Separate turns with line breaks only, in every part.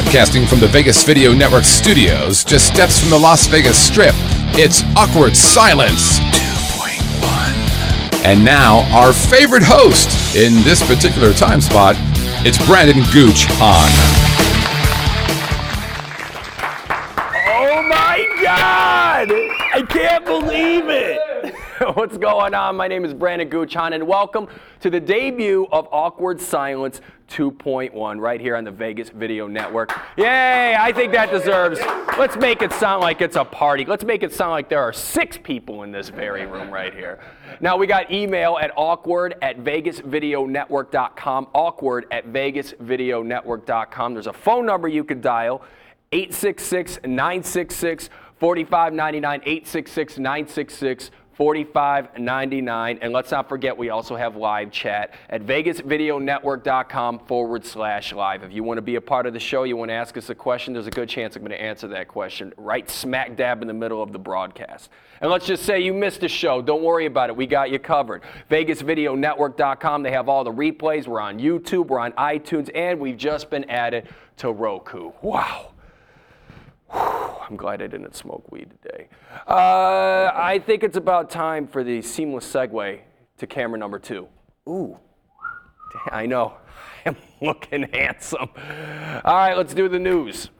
Broadcasting from the Vegas Video Network studios, just steps from the Las Vegas Strip, it's Awkward Silence 2.1. And now, our favorite host in this particular time spot, it's Brandon Gooch Hahn.
Oh my God! I can't believe it! What's going on? My name is Brandon Gooch Hahn, and welcome to the debut of Awkward Silence 2.1 right here on the Vegas Video Network. Yay! I think that deserves. Let's make it sound like it's a party. Let's make it sound like there are six people in this very room right here. Now, we got email at awkward at vegasvideonetwork.com, awkward at vegasvideonetwork.com. There's a phone number you can dial 866 966 4599, 866 966 4599. And let's not forget, we also have live chat at vegasvideonetwork.com forward slash live. If you want to be a part of the show, you want to ask us a question, there's a good chance I'm going to answer that question right smack dab in the middle of the broadcast. And let's just say you missed a show. Don't worry about it. We got you covered. VegasVideoNetwork.com. They have all the replays. We're on YouTube, we're on iTunes, and we've just been added to Roku. Wow. I'm glad I didn't smoke weed today. Uh, I think it's about time for the seamless segue to camera number two. Ooh, I know. I'm looking handsome. All right, let's do the news.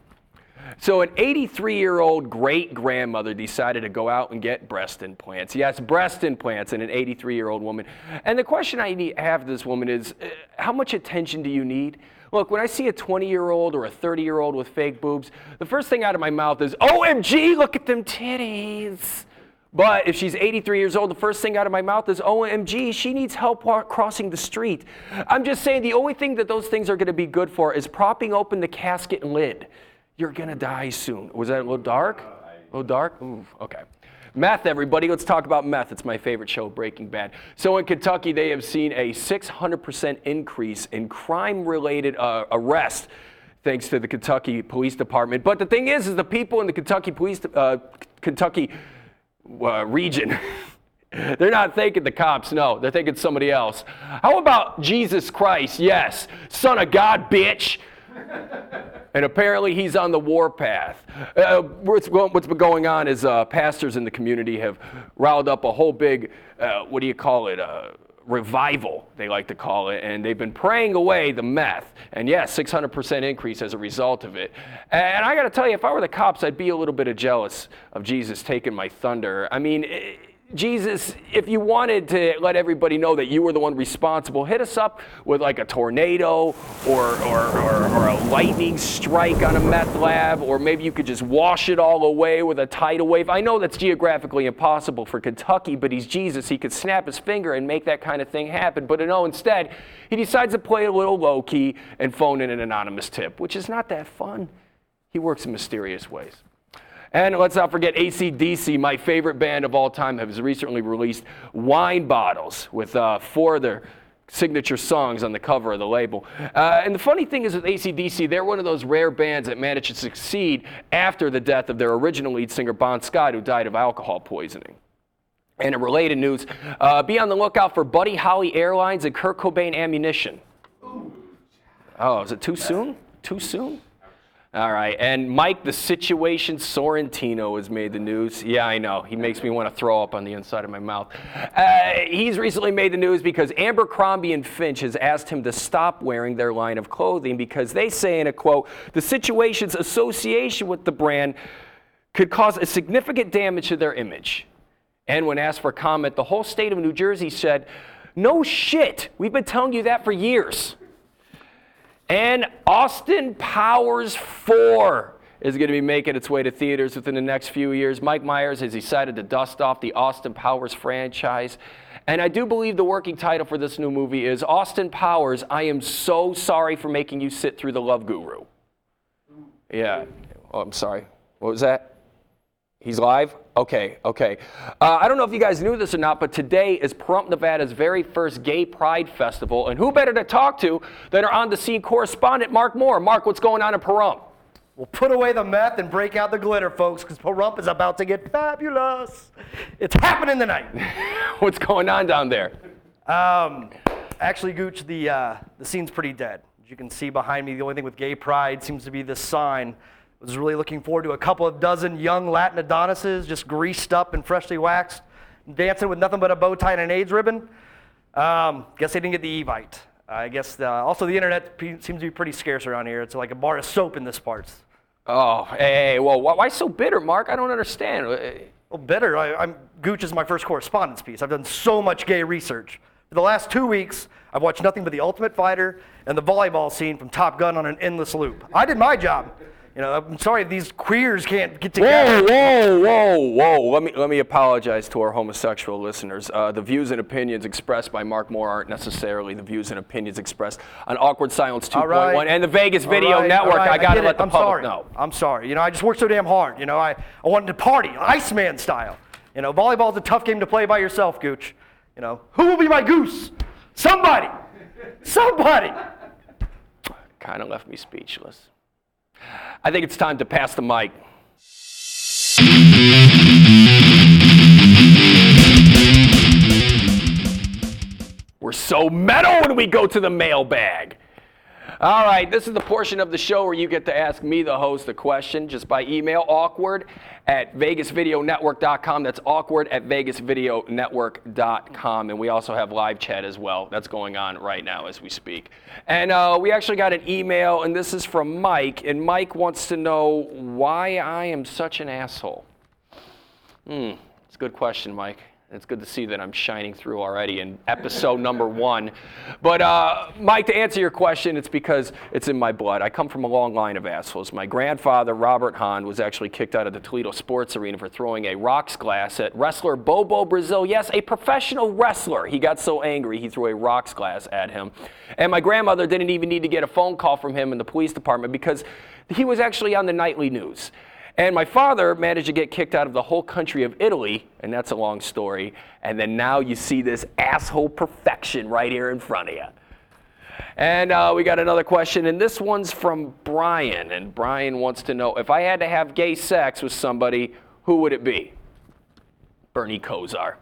So, an 83 year old great grandmother decided to go out and get breast implants. Yes, breast implants in an 83 year old woman. And the question I need, have this woman is uh, how much attention do you need? Look, when I see a 20 year old or a 30 year old with fake boobs, the first thing out of my mouth is, OMG, look at them titties. But if she's 83 years old, the first thing out of my mouth is, OMG, she needs help crossing the street. I'm just saying the only thing that those things are going to be good for is propping open the casket lid. You're going to die soon. Was that a little dark? A little dark? Ooh, okay. Meth, everybody. Let's talk about meth. It's my favorite show, Breaking Bad. So in Kentucky, they have seen a 600% increase in crime-related uh, arrests thanks to the Kentucky Police Department. But the thing is, is the people in the Kentucky Police, uh, Kentucky uh, region, they're not thanking the cops, no. They're thanking somebody else. How about Jesus Christ? Yes. Son of God, bitch and apparently he's on the warpath. Uh, what's, what's been going on is uh, pastors in the community have riled up a whole big, uh, what do you call it, uh, revival, they like to call it, and they've been praying away the meth. And yes, 600% increase as a result of it. And I got to tell you, if I were the cops, I'd be a little bit of jealous of Jesus taking my thunder. I mean, it, Jesus, if you wanted to let everybody know that you were the one responsible, hit us up with like a tornado or, or, or, or, a lightning strike on a meth lab, or maybe you could just wash it all away with a tidal wave. I know that's geographically impossible for Kentucky, but he's Jesus. He could snap his finger and make that kind of thing happen. But no, instead, he decides to play a little low key and phone in an anonymous tip, which is not that fun. He works in mysterious ways. And let's not forget ACDC, my favorite band of all time, has recently released wine bottles with uh, four of their signature songs on the cover of the label. Uh, and the funny thing is with ACDC, they're one of those rare bands that managed to succeed after the death of their original lead singer, Bon Scott, who died of alcohol poisoning. And in related news, uh, be on the lookout for Buddy Holly Airlines and Kurt Cobain ammunition. Oh, is it too soon? Too soon? All right, and Mike, the situation Sorrentino has made the news. Yeah, I know. He makes me want to throw up on the inside of my mouth. Uh, he's recently made the news because Abercrombie and Fitch has asked him to stop wearing their line of clothing because they say in a quote, the situation's association with the brand could cause a significant damage to their image. And when asked for comment, the whole state of New Jersey said, no shit, we've been telling you that for years. And Austin Powers 4 is going to be making its way to theaters within the next few years. Mike Myers has decided to dust off the Austin Powers franchise. And I do believe the working title for this new movie is Austin Powers, I am so sorry for making you sit through the Love Guru. Yeah. Oh, I'm sorry. What was that? He's live? Okay, okay. Uh, I don't know if you guys knew this or not, but today is Pahrump, Nevada's very first Gay Pride Festival. And who better to talk to than our on the scene correspondent, Mark Moore? Mark, what's going on in Pahrump?
Well, put away the meth and break out the glitter, folks, because Pahrump is about to get fabulous. It's happening tonight.
what's going on down there?
Um, actually, Gooch, the, uh, the scene's pretty dead. As you can see behind me, the only thing with gay pride seems to be this sign. I was really looking forward to a couple of dozen young Latin Adonises, just greased up and freshly waxed, dancing with nothing but a bow tie and an AIDS ribbon. Um, guess they didn't get the Evite. I guess the, also the internet seems to be pretty scarce around here. It's like a bar of soap in this parts.
Oh, hey, hey, well, why, why so bitter, Mark? I don't understand. Uh,
Well, better. I, I'm Gooch is my first correspondence piece. I've done so much gay research. For the last two weeks, I've watched nothing but The Ultimate Fighter and the volleyball scene from Top Gun on an endless loop. I did my job. You know, I'm sorry these queers can't get together.
Whoa, whoa, whoa, whoa. Let me, let me apologize to our homosexual listeners. Uh, the views and opinions expressed by Mark Moore aren't necessarily the views and opinions expressed on Awkward Silence 2.1
All right.
and the Vegas
All
Video
right,
Network.
right,
I got to let
it.
the
I'm
public
sorry.
know.
I'm sorry. You know, I just worked so damn hard. You know, I, I wanted to party, Iceman style. You know, volleyball's a tough game to play by yourself, Gooch. You know, who will be my goose? Somebody. Somebody.
Kind of left me speechless. I think it's time to pass the mic. We're so metal when we go to the mailbag. All right, this is the portion of the show where you get to ask me, the host, a question just by email, awkward at vegasvideonetwork.com. That's awkward at vegasvideonetwork.com. And we also have live chat as well. That's going on right now as we speak. And uh, we actually got an email, and this is from Mike. And Mike wants to know why I am such an asshole. Hmm, it's a good question, Mike. It's good to see that I'm shining through already in episode number one. But, uh, Mike, to answer your question, it's because it's in my blood. I come from a long line of assholes. My grandfather, Robert Hahn, was actually kicked out of the Toledo Sports Arena for throwing a rocks glass at wrestler Bobo Brazil. Yes, a professional wrestler. He got so angry, he threw a rocks glass at him. And my grandmother didn't even need to get a phone call from him in the police department because he was actually on the nightly news. And my father managed to get kicked out of the whole country of Italy, and that's a long story. And then now you see this asshole perfection right here in front of you. And uh, we got another question, and this one's from Brian. And Brian wants to know if I had to have gay sex with somebody, who would it be? Bernie Kosar.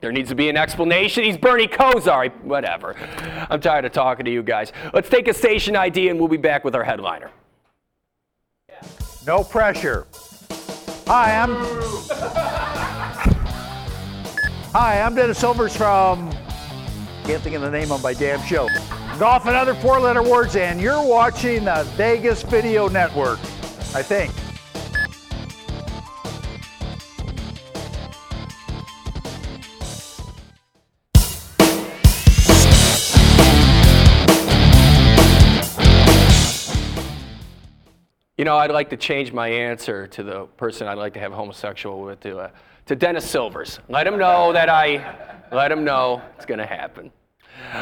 There needs to be an explanation. He's Bernie Kosar. Whatever. I'm tired of talking to you guys. Let's take a station ID, and we'll be back with our headliner.
No pressure. Hi, I'm. Hi, I'm Dennis Silvers from. Can't think of the name of my damn show. Golf and other four-letter words, and you're watching the Vegas Video Network. I think.
You know, I'd like to change my answer to the person I'd like to have homosexual with to, uh, to Dennis Silvers. Let him know that I, let him know it's going to happen.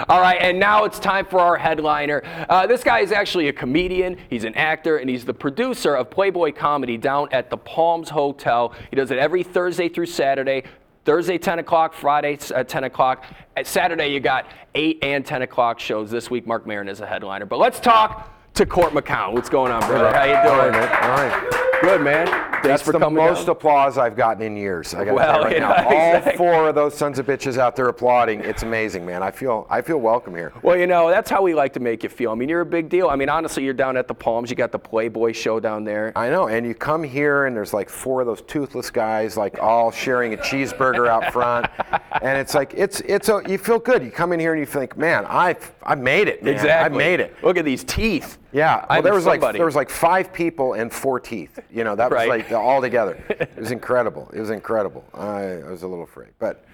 All right, and now it's time for our headliner. Uh, this guy is actually a comedian, he's an actor, and he's the producer of Playboy Comedy down at the Palms Hotel. He does it every Thursday through Saturday. Thursday, 10 o'clock, Friday at 10 o'clock. At Saturday, you got 8 and 10 o'clock shows. This week, Marc Maron is a headliner. But let's talk to Court McCown. What's going on, brother? How you doing?
All right.
Good, man.
That's
for
the
coming
most
down.
applause I've gotten in years. I got
Well,
right
yeah,
now. All four of those sons of bitches out there applauding. It's amazing, man. I feel I feel welcome here.
Well, you know, that's how we like to make you feel. I mean, you're a big deal. I mean, honestly, you're down at the Palms. You got the Playboy show down there.
I know. And you come here and there's like four of those toothless guys like all sharing a cheeseburger out front. And it's like it's it's a, you feel good. You come in here and you think, "Man, I I made it. Man.
Exactly.
I made it."
Look at these teeth.
Yeah, well, there was like there was like five people and four teeth. You know, that was like all together. It was incredible. It was incredible. I, I was a little afraid, but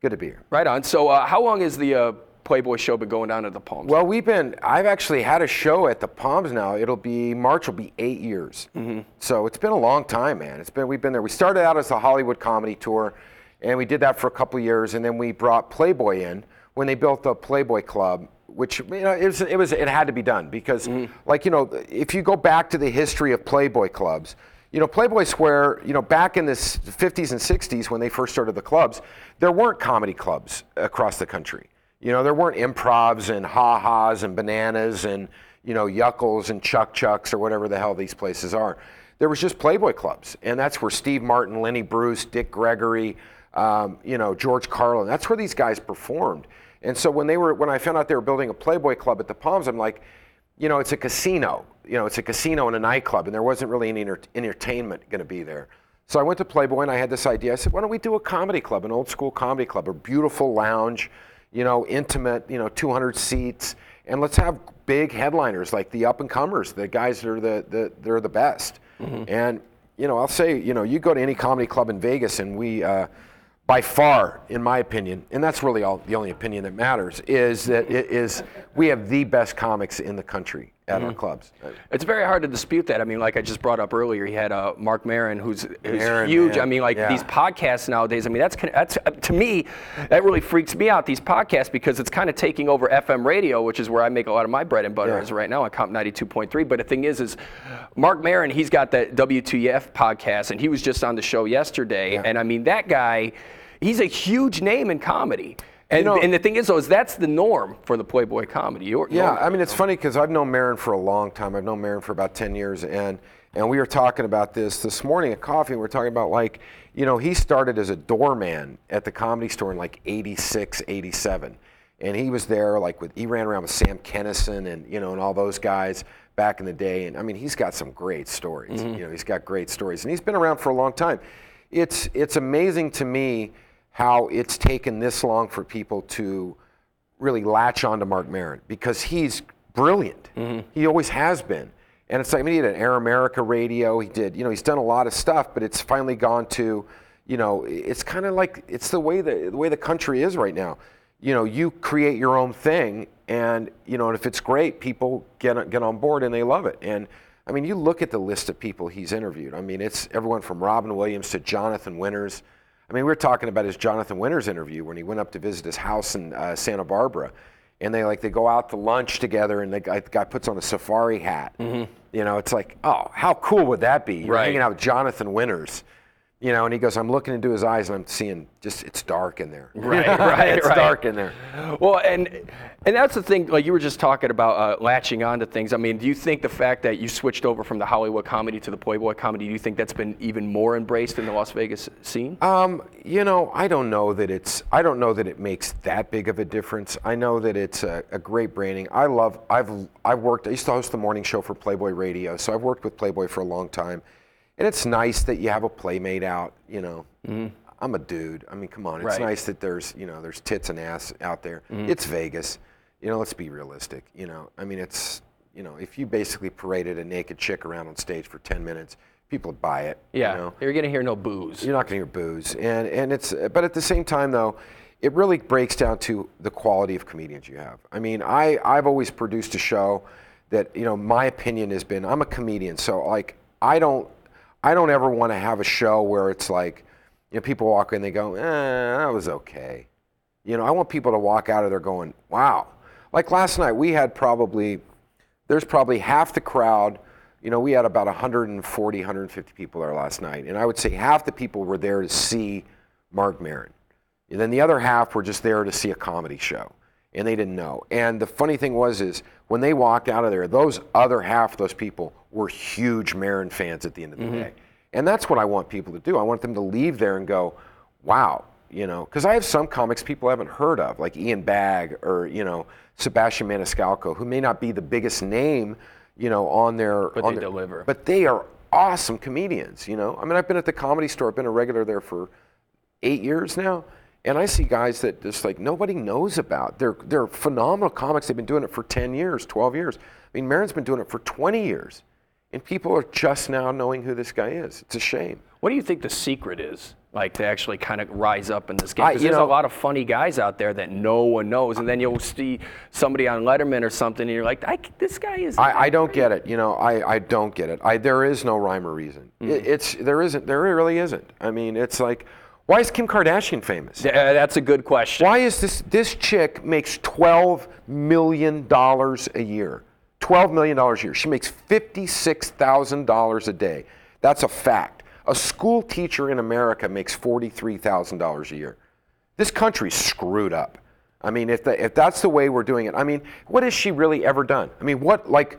good to be here.
Right on. So, uh, how long has the uh, Playboy show been going down at the Palms?
Well, we've been. I've actually had a show at the Palms now. It'll be March. Will be eight years.
Mm-hmm.
So it's been a long time, man. It's been. We've been there. We started out as a Hollywood comedy tour, and we did that for a couple of years, and then we brought Playboy in when they built the Playboy Club. Which you know, it was, it was it had to be done because,
Mm-hmm.
like you know, if you go back to the history of Playboy clubs, you know, Playboy Square, you know, back in the 50s and 60s when they first started the clubs, there weren't comedy clubs across the country. You know, there weren't improvs and ha-has and bananas and, you know, yuckles and chuck chucks or whatever the hell these places are. There was just Playboy clubs. And that's where Steve Martin, Lenny Bruce, Dick Gregory, um, you know, George Carlin, that's where these guys performed. And so when they were, when I found out they were building a Playboy Club at the Palms, I'm like, you know, it's a casino. You know, it's a casino and a nightclub, and there wasn't really any enter- entertainment going to be there. So I went to Playboy and I had this idea. I said, why don't we do a comedy club, an old school comedy club, a beautiful lounge, you know, intimate, you know, 200 seats, and let's have big headliners like the up and comers, the guys that are the, the they're the best. And you know, I'll say, you know, you go to any comedy club in Vegas, and we, uh, by far, in my opinion, and that's really all the only opinion that matters, is that it is we have the best comics in the country at our clubs.
It's very hard to dispute that. I mean, like I just brought up earlier, he had uh, Marc Maron, who's, who's
Maron,
huge.
man.
I mean, like
Yeah.
these podcasts nowadays. I mean, that's that's uh, to me, that really freaks me out. These podcasts because it's kind of taking over FM radio, which is where I make a lot of my bread and butter
Yeah.
is right now on Comp 92.3. But the thing is, is Marc Maron, he's got that WTF podcast, and he was just on the show yesterday. And I mean, that guy, he's a huge name in comedy. And,
know-
and the thing is, though, is that's the norm for the Playboy comedy. You're,
Yeah, I mean, it's funny because I've known Maron for a long time. I've known Maron for about 10 years. And, and we were talking about this this morning at coffee. And we are talking about, like, you know, he started as a doorman at the comedy store in like 86, 87. And he was there, like, with, he ran around with Sam Kinison and, you know, and all those guys back in the day. And I mean, he's got some great stories. Mm-hmm. You know, he's got great stories. And he's been around for a long time. It's, it's amazing to me how it's taken this long for people to really latch on to Marc Maron because he's brilliant. Mm-hmm. He always has been. And it's like, I mean, he did an Air America radio. He did, you know, he's done a lot of stuff, but it's finally gone to, you know, it's kind of like, it's the way the, the way the country is right now. You know, you create your own thing and, you know, and if it's great, people get, get on board and they love it. And I mean, you look at the list of people he's interviewed. I mean, it's everyone from Robin Williams to Jonathan Winters. I mean, we were talking about his Jonathan Winters interview when he went up to visit his house in uh, Santa Barbara, and they like they go out to lunch together, and the guy, the guy puts on a safari hat. You know, it's like, oh, how cool would that be? You're
Mm-hmm. Right.
hanging out with Jonathan Winters. You know, and he goes, I'm looking into his eyes, and I'm seeing just it's dark in there.
Right, right,
it's
right.
dark in there.
Well, and and that's the thing. Like you were just talking about uh, latching on to things. I mean, do you think the fact that you switched over from the Hollywood comedy to the Playboy comedy, do you think that's been even more embraced in the Las Vegas scene?
Um, you know, I don't know that it's. I don't know that it makes that big of a difference. I know that it's a, a great branding. I love. I've I've worked. I used to host the morning show for Playboy Radio, so I've worked with Playboy for a long time, and it's nice that you have a playmate out. You know, mm-hmm. I'm a dude. I mean, come on. It's
Right.
nice that there's you know there's tits and ass out there. Mm-hmm. It's Vegas. You know, let's be realistic. You know, I mean, it's you know, if you basically paraded a naked chick around on stage for 10 minutes, people would buy it.
yeah,
You know?
you're gonna hear no booze.
You're not going to hear booze, and and it's but at the same time though, it really breaks down to the quality of comedians you have. I mean, I I've always produced a show that you know my opinion has been I'm a comedian, so like I don't I don't ever want to have a show where it's like you know people walk in they go eh that was okay, you know I want people to walk out of there going wow. Like last night we had probably there's probably half the crowd. You know, we had about 140, 150 people there last night, and I would say half the people were there to see Marc Maron. And then the other half were just there to see a comedy show, and they didn't know. And the funny thing was, is when they walked out of there, those other half of those people were huge Maron fans at the end of the mm-hmm. day. And that's what I want people to do. I want them to leave there and go, wow, you know, because I have some comics people haven't heard of, like Ian Bagg or, you know, Sebastian Maniscalco, who may not be the biggest name, you know, on their.
But
on
they
their-
deliver.
But they are awesome comedians, you know. I mean, I've been at the comedy store, I've been a regular there for eight years now. And I see guys that just like nobody knows about. They're they're phenomenal comics. They've been doing it for 10 years, 12 years. I mean, Maron's been doing it for 20 years. And people are just now knowing who this guy is. It's a shame.
What do you think the secret is? Like to actually kind of rise up in this game?
I-
Because there's
know-
a lot of funny guys out there that no one knows, and then you'll see somebody on Letterman or something, and you're like, I, "This guy is."
I, I don't get it. You know, I, I don't get it. I, there is no rhyme or reason. It, mm-hmm. it's there isn't. There really isn't. I mean, it's like, why is Kim Kardashian famous?
Yeah, uh, that's a good question.
Why is this this chick makes twelve million dollars a year? Twelve million dollars a year. She makes fifty-six thousand dollars a day. That's a fact. A school teacher in America makes forty-three thousand dollars a year. This country's screwed up. I mean, if the, if that's the way we're doing it, I mean, what has she really ever done? I mean, what like,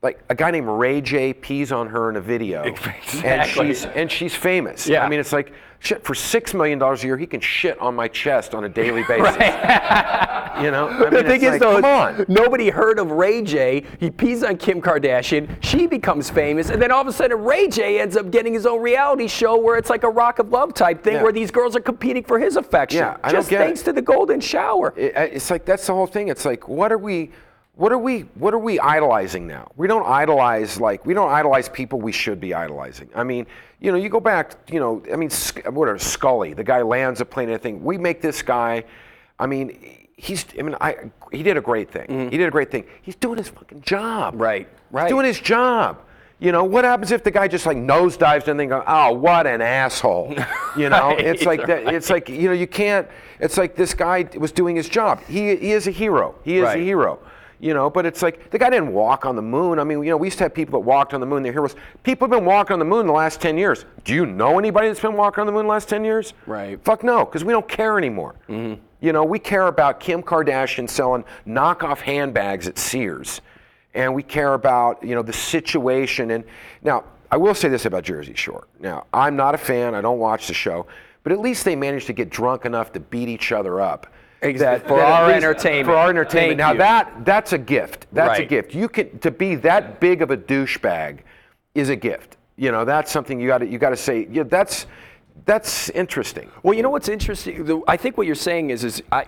like a guy named Ray J pees on her in a video, and she's and she's famous.
Yeah.
I mean, it's like shit for six million dollars a year, he can shit on my chest on a daily basis. You know, I mean,
the thing
it's
is,
like,
though,
come on.
nobody heard of Ray J. He pees on Kim Kardashian. She becomes famous, and then all of a sudden, Ray J. ends up getting his own reality show where it's like a Rock of Love type thing,
Yeah.
where these girls are competing for his affection.
Yeah, I don't
just
get it.
thanks to the Golden Shower.
It- it's like that's the whole thing. It's like what are we, what are we, what are we idolizing now? We don't idolize like we don't idolize people we should be idolizing. I mean, you know, you go back, you know, I mean, whatever Scully, the guy lands a plane and everything. We make this guy. I mean, he's. I mean, I he did a great thing. He did a great thing. He's doing his fucking job.
Mm-hmm. Right, right.
He's doing his job. You know, what happens if the guy just like nosedives and then go, oh, what an asshole? You know, it's like that. It's like, you know, you can't, it's like this guy was doing his job. He, he is a hero. He is
Right.
a hero. You know, but it's like the guy didn't walk on the moon. I mean, you know, we used to have people that walked on the moon. They're heroes. People have been walking on the moon the last 10 years. Do you know anybody that's been walking on the moon the last 10 years?
Right.
Fuck no, because we don't care anymore. Mm-hmm. You know, we care about Kim Kardashian selling knockoff handbags at Sears, and we care about you know the situation. And now, I will say this about Jersey Shore. Now, I'm not a fan. I don't watch the show, but at least they managed to get drunk enough to beat each other up.
Exa- for our entertainment.
For our entertainment.
Thank
now
you.
that that's a gift. That's a gift. You can to be that big of a douchebag is a gift. You know, that's something you got to you got to say. Yeah, that's that's interesting.
Well, you know what's interesting? The- I think what you're saying is, is I,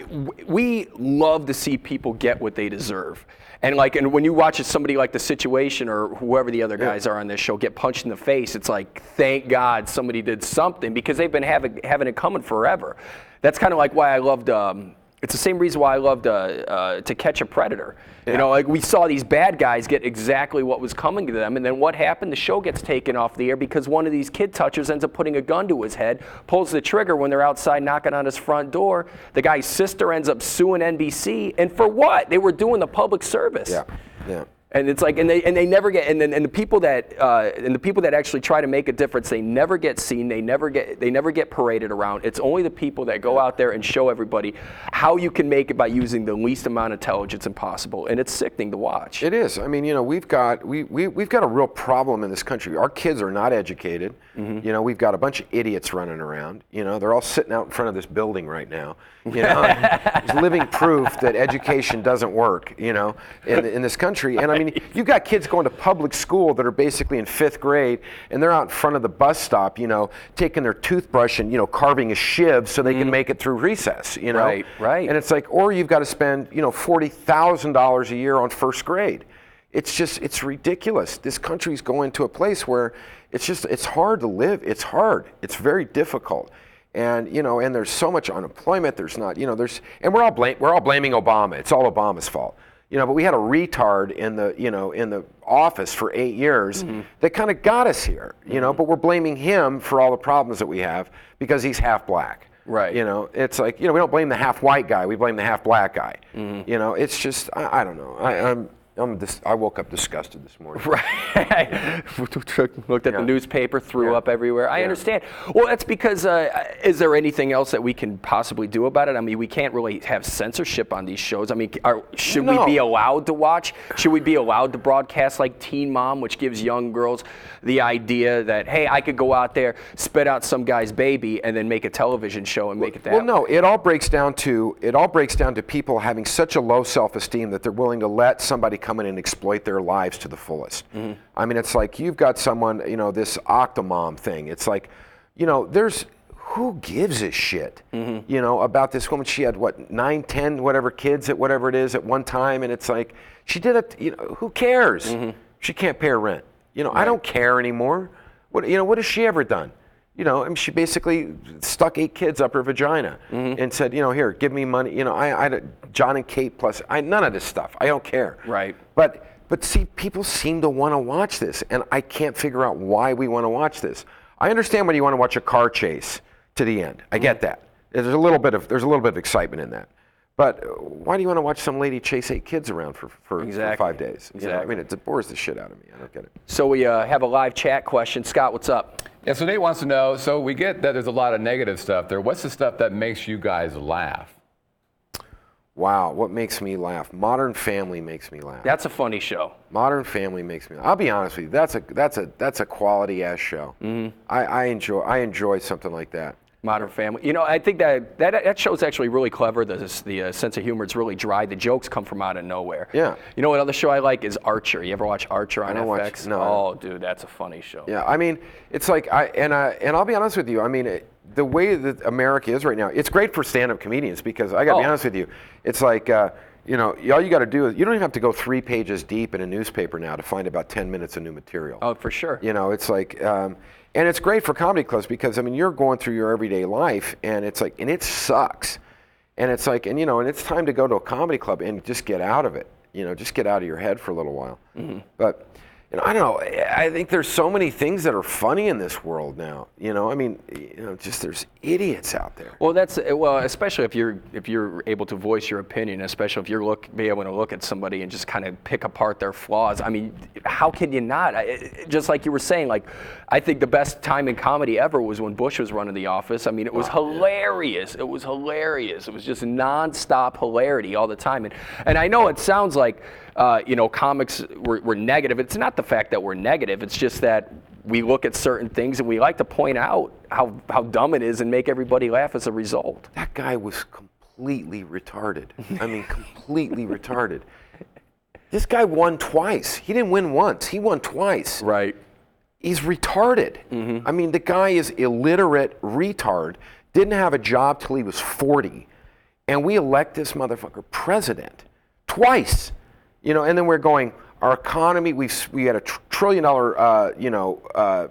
we love to see people get what they deserve. And like, and when you watch somebody like the situation or whoever the other guys are on this show get punched in the face, it's like, thank God somebody did something because they've been having having it coming forever. That's kind of like why I loved. Um, it's the same reason why I loved uh, uh, To Catch a Predator. You know, like we saw these bad guys get exactly what was coming to them, and then what happened? The show gets taken off the air because one of these kid touchers ends up putting a gun to his head, pulls the trigger when they're outside knocking on his front door. The guy's sister ends up suing NBC, and for what? They were doing the public service.
Yeah. Yeah.
And it's like, and they and they never get, and then and the people that uh, and the people that actually try to make a difference, they never get seen. They never get they never get paraded around. It's only the people that go out there and show everybody how you can make it by using the least amount of intelligence possible. And it's sickening to watch.
It is. I mean, you know, we've got we, we we've got a real problem in this country. Our kids are not educated.
Mm-hmm.
You know, we've got a bunch of idiots running around. You know, they're all sitting out in front of this building right now. You know, it's living proof that education doesn't work. You know, in, in this country. And I mean, you've got kids going to public school that are basically in fifth grade, and they're out in front of the bus stop. You know, taking their toothbrush and you know carving a shiv so they can mm. make it through recess. You know.
Right, right.
And it's like, or you've got to spend, you know, forty thousand dollars a year on first grade. It's just, it's ridiculous. This country's going to a place where it's just, it's hard to live. It's hard. It's very difficult. And you know, and there's so much unemployment. There's not, you know, there's, and we're all blame, we're all blaming Obama. It's all Obama's fault. You know, but we had a retard in the, you know, in the office for eight years mm-hmm. that kind of got us here. You know, mm-hmm. but we're blaming him for all the problems that we have because he's half black.
Right.
You know, it's like you know we don't blame the half white guy, we blame the half black guy. Mm-hmm. You know, it's just I, I don't know. I, I'm I'm dis- I woke up disgusted this morning.
Right. Looked at
Yeah.
the newspaper, threw
Yeah.
up everywhere. I
Yeah.
understand. Well, that's because, uh, is there anything else that we can possibly do about it? I mean, we can't really have censorship on these shows. I mean, are, should
No.
we be allowed to watch? Should we be allowed to broadcast like Teen Mom, which gives young girls the idea that, hey, I could go out there, spit out some guy's baby, and then make a television show and make it that
Well,
way?
no, it all breaks down to it all breaks down to people having such a low self-esteem that they're willing to let somebody come in and exploit their lives to the fullest. Mm-hmm. I mean, it's like you've got someone, you know, this Octomom thing. It's like, you know, there's who gives a shit, mm-hmm. you know, about this woman? She had what nine, ten, whatever kids at whatever it is at one time, and it's like she did it. You know, who cares? Mm-hmm. She can't pay her rent. You know, I don't care anymore. What you know? What has she ever done? You know, I mean, she basically stuck eight kids up her vagina and said, you know, here, give me money. You know, I, I, John and Kate plus, I, none of this stuff. I don't care.
Right.
But, but see, people seem to want to watch this, and I can't figure out why we want to watch this. I understand when you want to watch a car chase to the end. I get that. There's a little bit of there's a little bit of excitement in that. But why do you want to watch some lady chase eight kids around for, for, for five days? You know, I mean, it bores the shit out of me. I don't get it.
So we uh, have a live chat question. Scott, what's up?
Yeah, so Nate wants to know. So we get that there's a lot of negative stuff there. What's the stuff that makes you guys laugh?
Wow, what makes me laugh? Modern Family makes me laugh.
That's a funny show.
Modern Family makes me. Laugh. I'll be honest with you. That's a that's a that's a quality ass show. Mm-hmm. I, I enjoy I enjoy something like that.
Modern Family. You know, I think that that, that show's actually really clever. The, the uh, sense of humor is really dry. The jokes come from out of nowhere.
Yeah.
You know what other show I like is Archer. You ever watch Archer on
don't watch- no.
Oh, dude, that's a funny show.
Yeah, I mean, it's like I and I and I'll be honest with you. I mean, it, the way that America is right now, it's great for stand-up comedians because I got to be
Oh.
honest with you. It's like. Uh, you know, all you got to do is you don't even have to go three pages deep in a newspaper now to find about 10 minutes of new material.
Oh, for sure.
You know, it's like, um, and it's great for comedy clubs because I mean, you're going through your everyday life, and it's like, and it sucks, and it's like, and you know, and it's time to go to a comedy club and just get out of it. You know, just get out of your head for a little while. Mm-hmm. But you know, I don't know. I think there's so many things that are funny in this world now. You know, I mean, you know, just there's idiots out there.
Well, that's eh, well, especially if you're if you're able to voice your opinion, especially if you're look be able to look at somebody and just kind of pick apart their flaws. I mean, how can you not? I, eh, just like you were saying, like I think the best time in comedy ever was when Bush was running the office. I mean, it was hilarious. It was hilarious. It was just nonstop hilarity all the time. And and I know it sounds like uh, you know comics were, were negative. It's not the fact that we're negative. It's just that we look at certain things and we like to point out how, how dumb it is and make everybody laugh as a result.
That guy was completely retarded. I mean, completely retarded. This guy won twice. He didn't win once. He won twice.
Right.
he's retarded. I mean, the guy is illiterate, retard, didn't have a job till he was 40, and we elect this motherfucker president twice. You know, and then we're going, our economy, we we had a tr- trillion dollar, uh, you know, uh,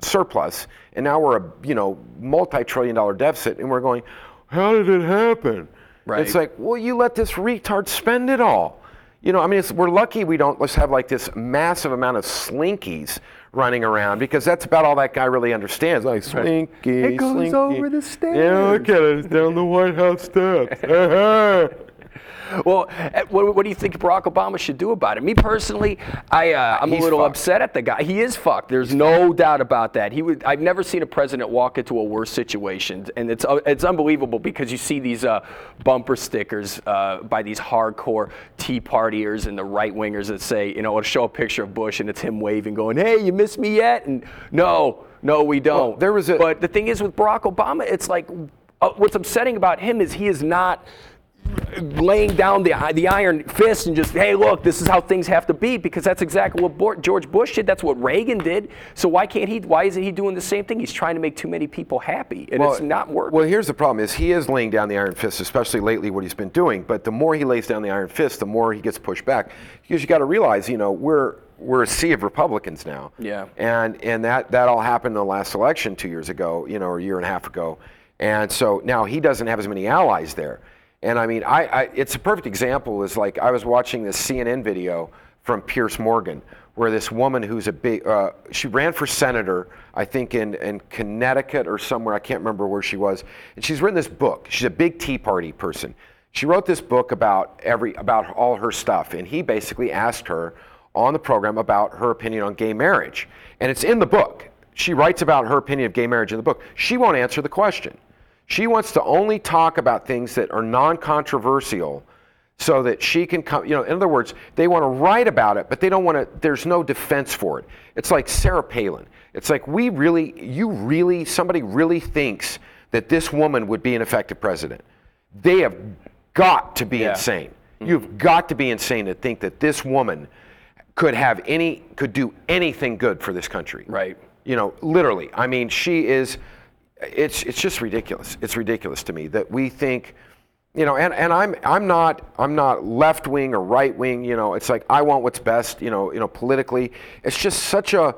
surplus, and now we're a you know multi-trillion dollar deficit, and we're going, how did it happen?
Right.
It's like, well, you let this retard spend it all. You know, I mean, it's, we're lucky we don't let's have like this massive amount of slinkies running around because that's about all that guy really understands. Like slinky,
It goes
slinky.
over the stairs.
Yeah, look at it. It's down the White House steps.
Well, eh, what, what do you think Barack Obama should do about it? Me personally, I, uh, I'm a little
fucked.
upset at the guy. He is fucked. There's no doubt about that. He would. I've never seen a president walk into a worse situation, and it's uh, it's unbelievable because you see these uh, bumper stickers uh, by these hardcore Tea Partiers and the right wingers that say, you know, it'll show a picture of Bush and it's him waving, going, "Hey, you miss me yet?" And no, no, we don't.
there was a-
But the thing is with Barack Obama, it's like uh, what's upsetting about him is he is not laying down the, the iron fist and just, hey, look, this is how things have to be, because that's exactly what George Bush did. That's what Reagan did. So why can't he? Why isn't he doing the same thing? He's trying to make too many people happy, and it's not working.
Well, here's the problem: is he is laying down the iron fist, especially lately, what he's been doing. But the more he lays down the iron fist, the more he gets pushed back. Because you got to realize, you know, we're we're a sea of Republicans now.
Yeah.
And and that that all happened in the last election two years ago, you know, or a year and a half ago. And so now he doesn't have as many allies there. And I mean, I, I it's a perfect example. Is like I was watching this CNN video from Piers Morgan, where this woman who's a big, uh, she ran for senator, I think in, in Connecticut or somewhere, I can't remember where she was, and she's written this book. She's a big Tea Party person. She wrote this book about every about all her stuff, and he basically asked her on the program about her opinion on gay marriage, and it's in the book. She writes about her opinion of gay marriage in the book. She won't answer the question. She wants to only talk about things that are non-controversial so that she can come, you know, in other words, they want to write about it, but they don't want to, there's no defense for it. It's like Sarah Palin. It's like, we really, you really, somebody really thinks that this woman would be an effective president. They have got to be
Yeah.
insane. Mm-hmm. You've got to be insane to think that this woman could have any, could do anything good for this country.
Right.
You know, literally. I mean, she is, it's, it's just ridiculous. It's ridiculous to me that we think, you know, and, and I'm, I'm not, I'm not left wing or right wing, you know, it's like, I want what's best, you know, you know, politically. It's just such a,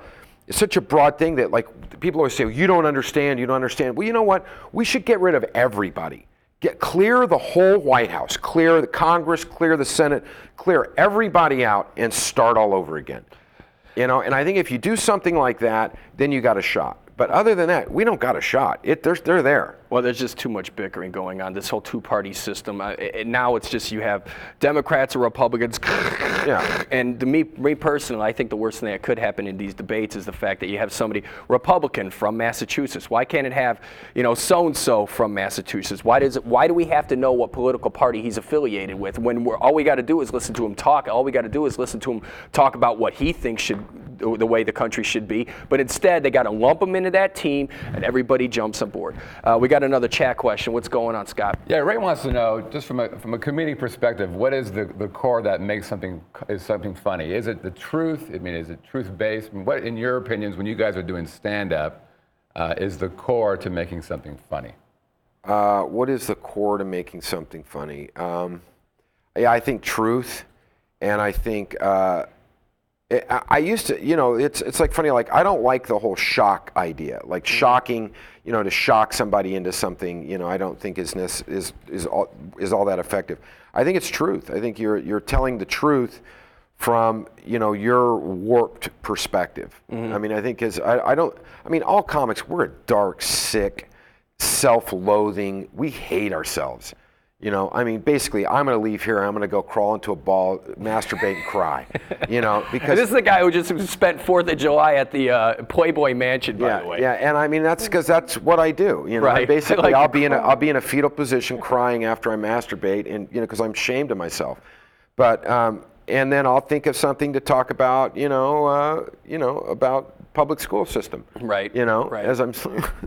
it's such a broad thing that like people always say, you don't understand, you don't understand. Well, you know what? We should get rid of everybody. Get clear the whole White House, clear the Congress, clear the Senate, clear everybody out and start all over again. You know, and I think if you do something like that, then you got a shot. But other than that, we don't got a shot. It, they're, they're there.
Well, there's just too much bickering going on. This whole two-party system. It, now it's just you have Democrats or Republicans.
Yeah.
And to me, me personally, I think the worst thing that could happen in these debates is the fact that you have somebody Republican from Massachusetts. Why can't it have, you know, so-and-so from Massachusetts? Why does it? Why do we have to know what political party he's affiliated with when we're all we got to do is listen to him talk? All we got to do is listen to him talk about what he thinks should the way the country should be. But instead, they got to lump him into that team, and everybody jumps on board. Uh, we got another chat question. What's going on, Scott?
Yeah, Ray wants to know, just from a from a comedic perspective, what is the, the core that makes something is something funny? Is it the truth? I mean, is it truth based? I mean, what, in your opinions, when you guys are doing stand up, uh, is the core to making something funny?
Uh, what is the core to making something funny? Um, yeah, I think truth, and I think uh, it, I, used to, you know, it's it's like funny. Like I don't like the whole shock idea, like mm. shocking, you know, to shock somebody into something. You know, I don't think is is is all is all that effective. I think it's truth. I think you're you're telling the truth from you know your warped perspective. Mm-hmm. I mean, I think is I, I don't. I mean, all comics we're a dark, sick, self-loathing. We hate ourselves. You know, I mean, basically, I'm going to leave here. I'm going to go crawl into a ball, masturbate, and cry. You know, because
this is the guy who just spent Fourth of July at the uh, Playboy Mansion, by
yeah,
the way.
yeah, and I mean that's because that's what I do. You know,
Right.
basically
Like
I'll be in a. I'll be in a fetal position crying after I masturbate, and you know because I'm ashamed of myself. But um, and then I'll think of something to talk about. You know, uh, you know about public school system.
Right,
You know,
right.
as I'm.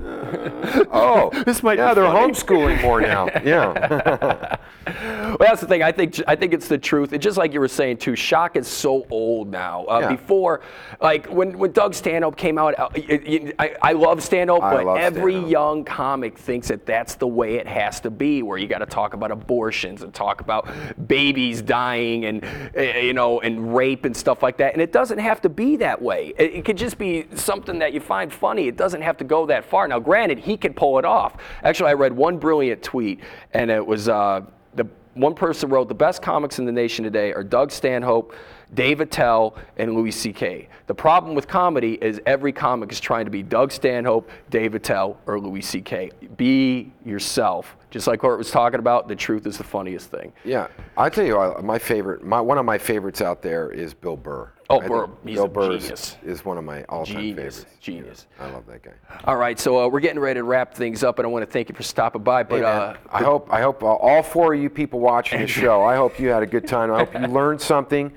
oh,
This might
yeah,
be
they're
funny.
homeschooling more now. Yeah.
Well, that's the thing. I think I think it's the truth. It's just like you were saying too. Shock is so old now. Uh,
Yeah.
Before, like when, when Doug Stanhope came out, uh, it- it- I, I love Stanhope,
I
but
love
every
Stanhope.
young comic thinks that that's the way it has to be. Where you got to talk about abortions and talk about babies dying and uh, you know and rape and stuff like that. And it doesn't have to be that way. It, it could just be something that you find funny. It doesn't have to go that far. Now, granted, he could pull it off. Actually, I read one brilliant tweet, and it was. Uh, the one person wrote the best comics in the nation today are Doug Stanhope, Dave Attell, and Louis C.K. The problem with comedy is every comic is trying to be Doug Stanhope, Dave Attell, or Louis C.K. Be yourself. Just like Court was talking about, the truth is the funniest thing.
Yeah, I tell you, my favorite, my, one of my favorites out there is Bill Burr.
Oh,
I
Burr, he's
Bill Burr is-
genius.
is one of my all-time
Genius,
favorites.
genius.
I love that guy.
All right, so uh, we're getting ready to wrap things up, and I want to thank you for stopping by. But
Hey,
uh,
I hope I hope uh, all four of you people watching the show. I hope you had a good time. I hope you learned something.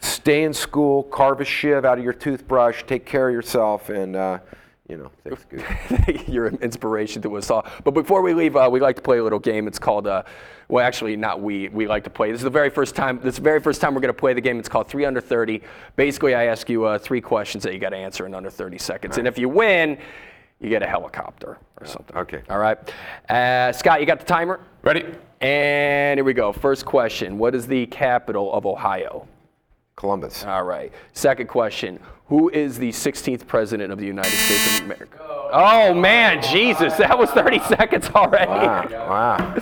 Stay in school. Carve a shiv out of your toothbrush. Take care of yourself, and uh, you know, thanks, good.
You're an inspiration to us all. But before we leave, uh, we like to play a little game. It's called, uh, well, actually, not we. We like to play. This is the very first time. This is the very first time we're going to play the game. It's called Three Under Thirty. Basically, I ask you uh, three questions that you got to answer in under 30 seconds, and if you win, you get a helicopter or something.
okay.
All right. Uh, Scott, you got the timer?
Ready?
And here we go. First question: What is the capital of Ohio?
Columbus.
All right. Second question. Who is the 16th president of the United States of America? Oh, man, Jesus, that was 30 seconds already.
Wow. wow.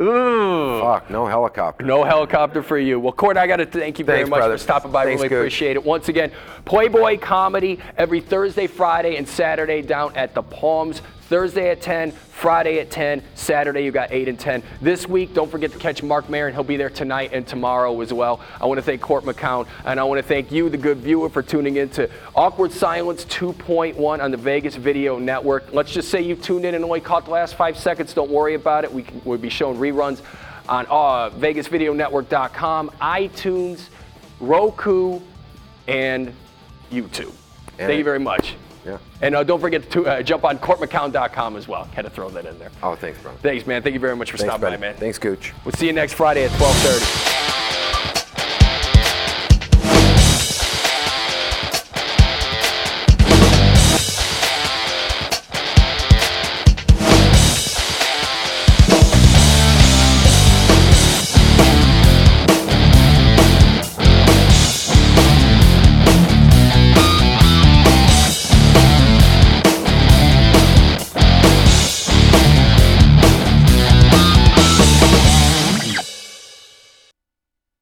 Ooh.
Fuck. No helicopter.
No helicopter for you. Well, Court, I got to thank you very
Thanks,
much
brother.
for stopping by.
Thanks,
really
Gooch.
appreciate it. Once again, Playboy Comedy every Thursday, Friday, and Saturday down at the Palms. Thursday at 10, Friday at 10, Saturday you got 8 and 10. This week, don't forget to catch Marc Maron. He'll be there tonight and tomorrow as well. I want to thank Court McCown, and I want to thank you, the good viewer, for tuning in to Awkward Silence 2.1 on the Vegas Video Network. Let's just say you tuned in and only caught the last five seconds. Don't worry about it. We can, we'll be showing reruns on uh, VegasVideoNetwork.com, iTunes, Roku, and YouTube.
And-
Thank you very much.
Yeah.
And uh, don't forget to uh, jump on courtmccown.com as well. Had to throw that in there.
Oh, thanks, bro.
Thanks, man. Thank you very much for
Thanks,
stopping by, man.
Thanks, Gooch.
We'll see you next Friday at 12:30.